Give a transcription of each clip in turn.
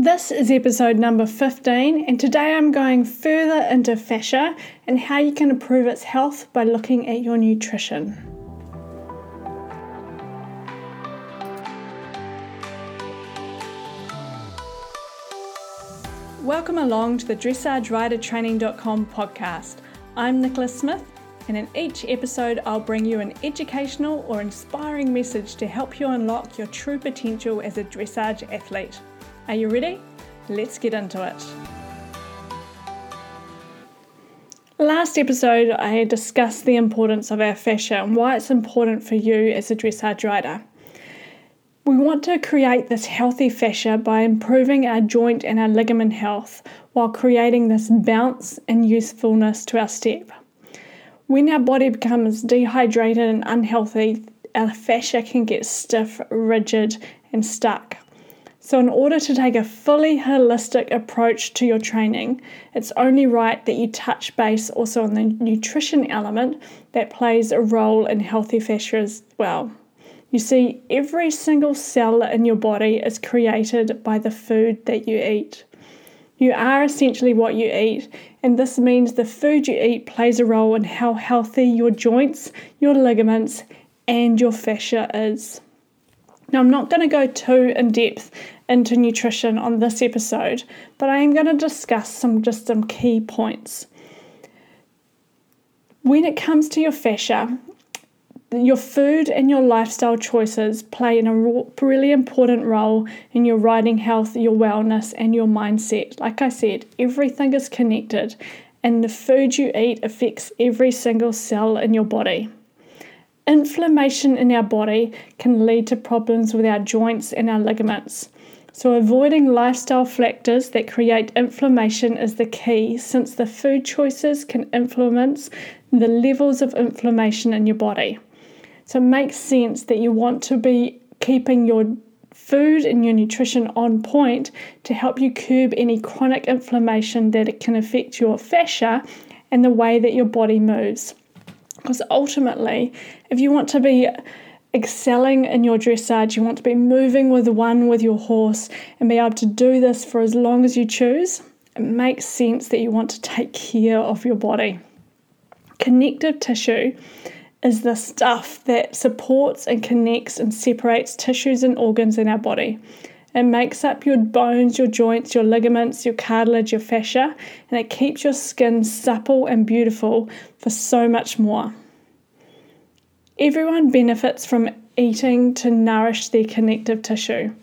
This is episode number 15, and today I'm going further into fascia and how you can improve its health by looking at your nutrition. Welcome along to the dressageridertraining.com podcast. I'm Nicola Smith, and in each episode, I'll bring you an educational or inspiring message to help you unlock your true potential as a dressage athlete. Are you ready? Let's get into it. Last episode, I discussed the importance of our fascia and why it's important for you as a dressage rider. We want to create this healthy fascia by improving our joint and our ligament health while creating this bounce and usefulness to our step. When our body becomes dehydrated and unhealthy, our fascia can get stiff, rigid, and stuck. So, in order to take a fully holistic approach to your training, it's only right that you touch base also on the nutrition element that plays a role in healthy fascia as well. You see, every single cell in your body is created by the food that you eat. You are essentially what you eat, and this means the food you eat plays a role in how healthy your joints, your ligaments, and your fascia is. Now, I'm not going to go too in depth into nutrition on this episode, but I am going to discuss some just some key points. When it comes to your fascia, your food and your lifestyle choices play a really important role in your riding health, your wellness, and your mindset. Like I said, everything is connected, and the food you eat affects every single cell in your body. Inflammation in our body can lead to problems with our joints and our ligaments. So, avoiding lifestyle factors that create inflammation is the key since the food choices can influence the levels of inflammation in your body. So it makes sense that you want to be keeping your food and your nutrition on point to help you curb any chronic inflammation that it can affect your fascia and the way that your body moves. Because ultimately, if you want to be excelling in your dressage, you want to be moving with one with your horse and be able to do this for as long as you choose, it makes sense that you want to take care of your body. Connective tissue is the stuff that supports and connects and separates tissues and organs in our body. It makes up your bones, your joints, your ligaments, your cartilage, your fascia, and it keeps your skin supple and beautiful for so much more. Everyone benefits from eating to nourish their connective tissue.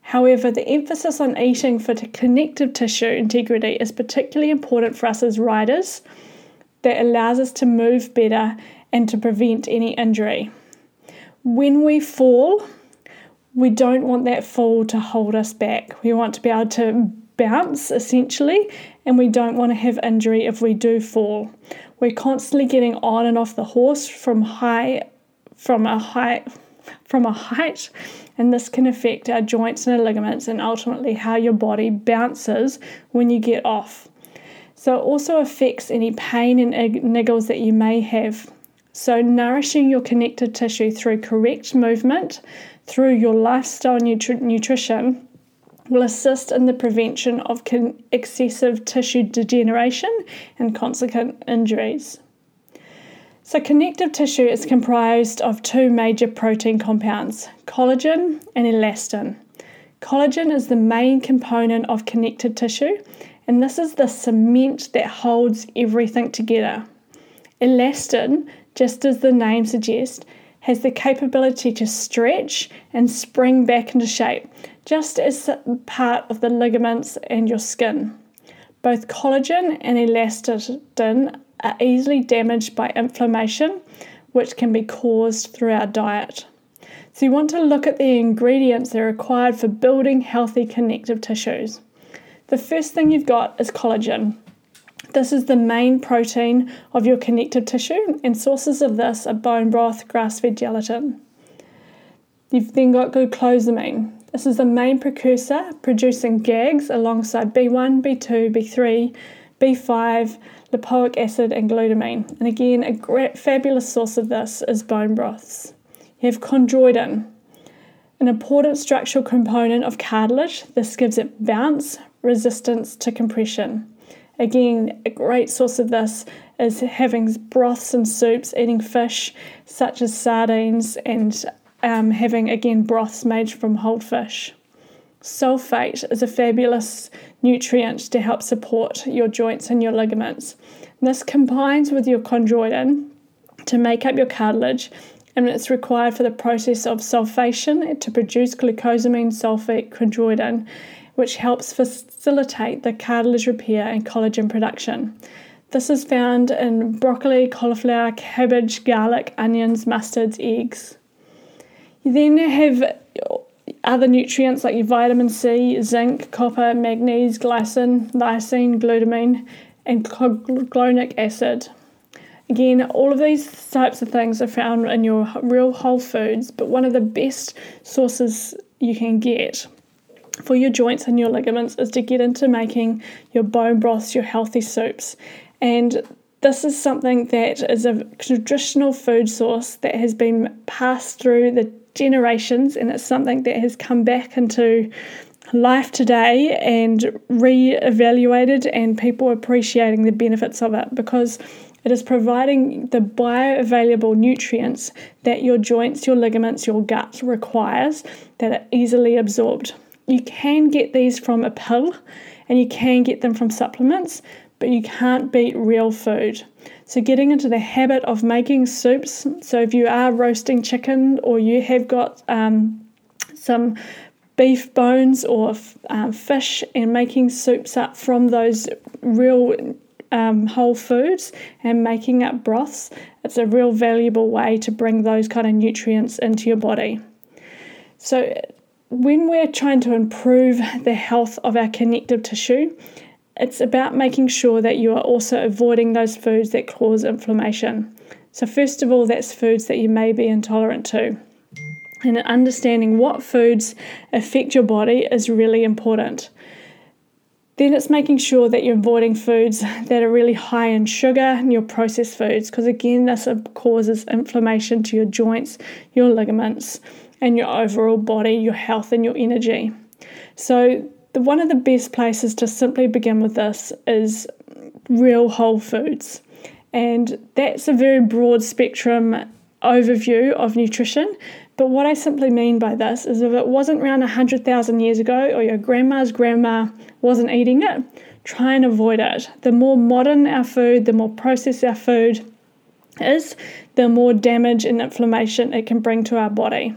However, the emphasis on eating for connective tissue integrity is particularly important for us as riders that allows us to move better and to prevent any injury. When we fall, we don't want that fall to hold us back. We want to be able to bounce essentially, and we don't want to have injury if we do fall. We're constantly getting on and off the horse from high from a height from a height and this can affect our joints and our ligaments and ultimately how your body bounces when you get off. So it also affects any pain and niggles that you may have. So, nourishing your connective tissue through correct movement, through your lifestyle nutri- nutrition, will assist in the prevention of con- excessive tissue degeneration and consequent injuries. So, connective tissue is comprised of two major protein compounds collagen and elastin. Collagen is the main component of connective tissue, and this is the cement that holds everything together. Elastin just as the name suggests, has the capability to stretch and spring back into shape, just as part of the ligaments and your skin. Both collagen and elastin are easily damaged by inflammation, which can be caused through our diet. So, you want to look at the ingredients that are required for building healthy connective tissues. The first thing you've got is collagen. This is the main protein of your connective tissue, and sources of this are bone broth, grass fed gelatin. You've then got glucosamine. This is the main precursor producing GAGs alongside B1, B2, B3, B5, lipoic acid, and glutamine. And again, a great, fabulous source of this is bone broths. You have chondroitin. an important structural component of cartilage. This gives it bounce, resistance to compression. Again, a great source of this is having broths and soups, eating fish such as sardines, and um, having again broths made from whole fish. Sulfate is a fabulous nutrient to help support your joints and your ligaments. This combines with your chondroitin to make up your cartilage, and it's required for the process of sulfation to produce glucosamine sulfate chondroitin, which helps facilitate the cartilage repair and collagen production. This is found in broccoli, cauliflower, cabbage, garlic, onions, mustards, eggs. You then have other nutrients like your vitamin C, zinc, copper, magnesium, glycine, lysine, glutamine, and clonic acid. Again, all of these types of things are found in your real whole foods, but one of the best sources you can get for your joints and your ligaments is to get into making your bone broths, your healthy soups. And this is something that is a traditional food source that has been passed through the generations, and it's something that has come back into life today and re-evaluated and people appreciating the benefits of it because it is providing the bioavailable nutrients that your joints, your ligaments, your gut requires that are easily absorbed. You can get these from a pill and you can get them from supplements, but you can't beat real food. So, getting into the habit of making soups. So, if you are roasting chicken or you have got um, some beef bones or um, fish and making soups up from those real um, whole foods and making up broths, it's a real valuable way to bring those kind of nutrients into your body. So, when we're trying to improve the health of our connective tissue, it's about making sure that you are also avoiding those foods that cause inflammation. So, first of all, that's foods that you may be intolerant to. And understanding what foods affect your body is really important. Then it's making sure that you're avoiding foods that are really high in sugar and your processed foods, because again, this causes inflammation to your joints, your ligaments, and your overall body, your health, and your energy. So, the, one of the best places to simply begin with this is real whole foods. And that's a very broad spectrum overview of nutrition. But what I simply mean by this is if it wasn't around 100,000 years ago or your grandma's grandma wasn't eating it, try and avoid it. The more modern our food, the more processed our food is, the more damage and inflammation it can bring to our body.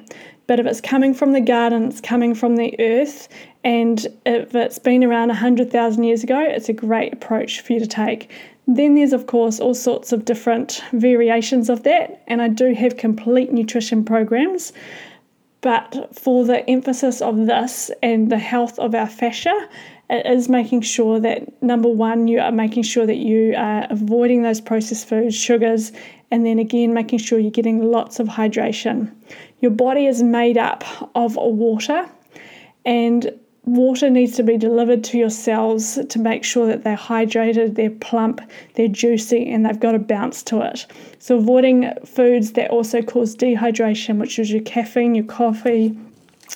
But if it's coming from the garden, it's coming from the earth, and if it's been around 100,000 years ago, it's a great approach for you to take. Then there's, of course, all sorts of different variations of that, and I do have complete nutrition programs. But for the emphasis of this and the health of our fascia, it is making sure that number one, you are making sure that you are avoiding those processed foods, sugars, and then again, making sure you're getting lots of hydration. Your body is made up of water, and water needs to be delivered to your cells to make sure that they're hydrated, they're plump, they're juicy, and they've got a bounce to it. So, avoiding foods that also cause dehydration, which is your caffeine, your coffee,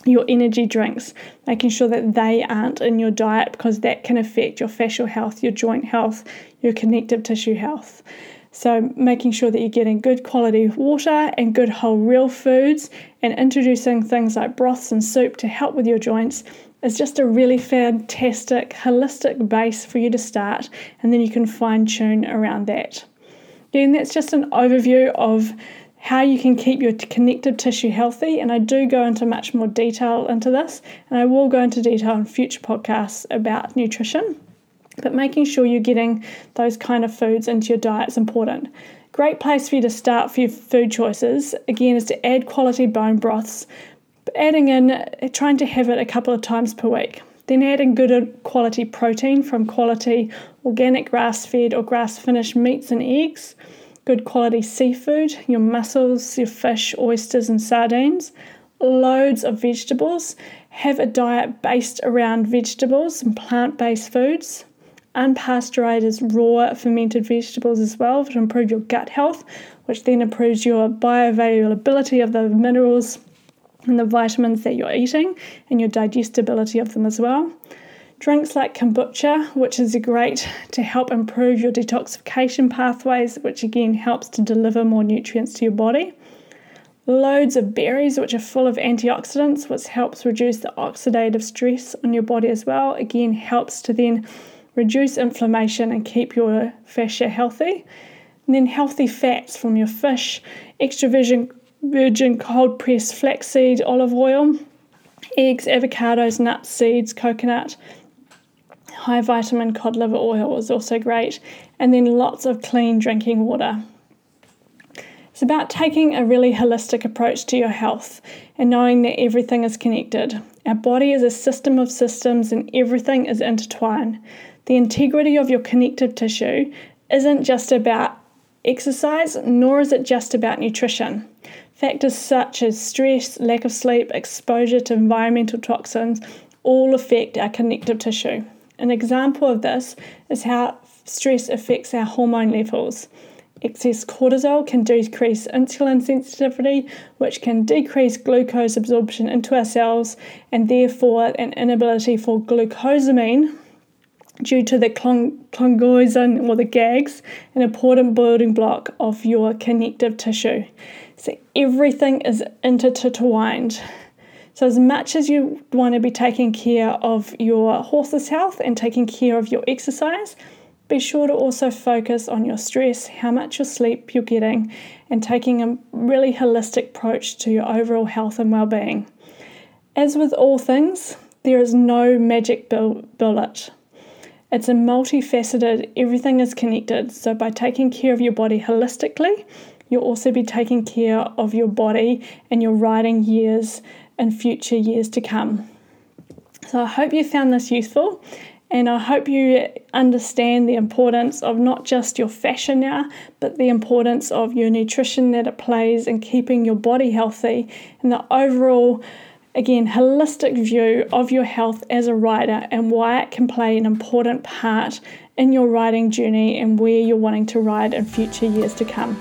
your energy drinks, making sure that they aren't in your diet because that can affect your fascial health, your joint health, your connective tissue health. So, making sure that you're getting good quality water and good whole real foods, and introducing things like broths and soup to help with your joints is just a really fantastic holistic base for you to start, and then you can fine tune around that. Again, that's just an overview of how you can keep your connective tissue healthy, and I do go into much more detail into this, and I will go into detail in future podcasts about nutrition. But making sure you're getting those kind of foods into your diet is important. Great place for you to start for your food choices again is to add quality bone broths adding in, trying to have it a couple of times per week. Then adding good uh, quality protein from quality organic grass fed or grass finished meats and eggs, good quality seafood, your mussels, your fish, oysters, and sardines, loads of vegetables. Have a diet based around vegetables and plant based foods. Unpasteurized raw fermented vegetables as well to improve your gut health, which then improves your bioavailability of the minerals and the vitamins that you're eating and your digestibility of them as well. Drinks like kombucha, which is great to help improve your detoxification pathways, which again helps to deliver more nutrients to your body. Loads of berries, which are full of antioxidants, which helps reduce the oxidative stress on your body as well. Again, helps to then reduce inflammation and keep your fascia healthy. And then healthy fats from your fish, extra virgin, virgin cold pressed flaxseed olive oil, eggs, avocados, nuts, seeds, coconut, high vitamin cod liver oil is also great, and then lots of clean drinking water. It's about taking a really holistic approach to your health and knowing that everything is connected. Our body is a system of systems and everything is intertwined. The integrity of your connective tissue isn't just about exercise, nor is it just about nutrition. Factors such as stress, lack of sleep, exposure to environmental toxins all affect our connective tissue. An example of this is how stress affects our hormone levels. Excess cortisol can decrease insulin sensitivity, which can decrease glucose absorption into our cells and therefore an inability for glucosamine due to the clongazone or the GAGs, an important building block of your connective tissue. So everything is intertwined. So, as much as you want to be taking care of your horse's health and taking care of your exercise, be sure to also focus on your stress, how much your sleep you're getting, and taking a really holistic approach to your overall health and well being. As with all things, there is no magic bullet. It's a multifaceted, everything is connected. So, by taking care of your body holistically, you'll also be taking care of your body and your riding years in future years to come. So I hope you found this useful and I hope you understand the importance of not just your fascia now, but the importance of your nutrition that it plays in keeping your body healthy and the overall, again, holistic view of your health as a rider and why it can play an important part in your riding journey and where you're wanting to ride in future years to come.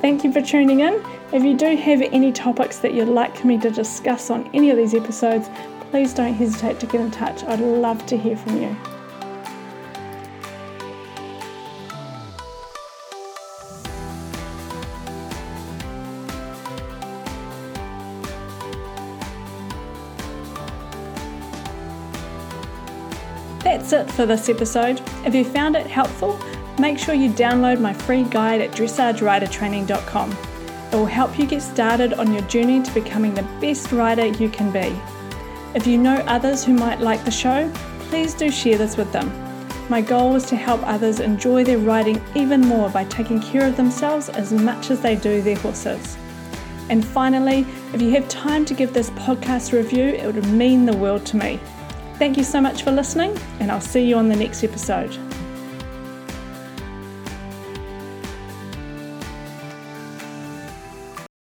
Thank you for tuning in. If you do have any topics that you'd like me to discuss on any of these episodes, please don't hesitate to get in touch. I'd love to hear from you. That's it for this episode. If you found it helpful, make sure you download my free guide at dressageridertraining.com. Help you get started on your journey to becoming the best rider you can be. If you know others who might like the show, please do share this with them. My goal is to help others enjoy their riding even more by taking care of themselves as much as they do their horses. And finally, if you have time to give this podcast review, it would mean the world to me. Thank you so much for listening, and I'll see you on the next episode.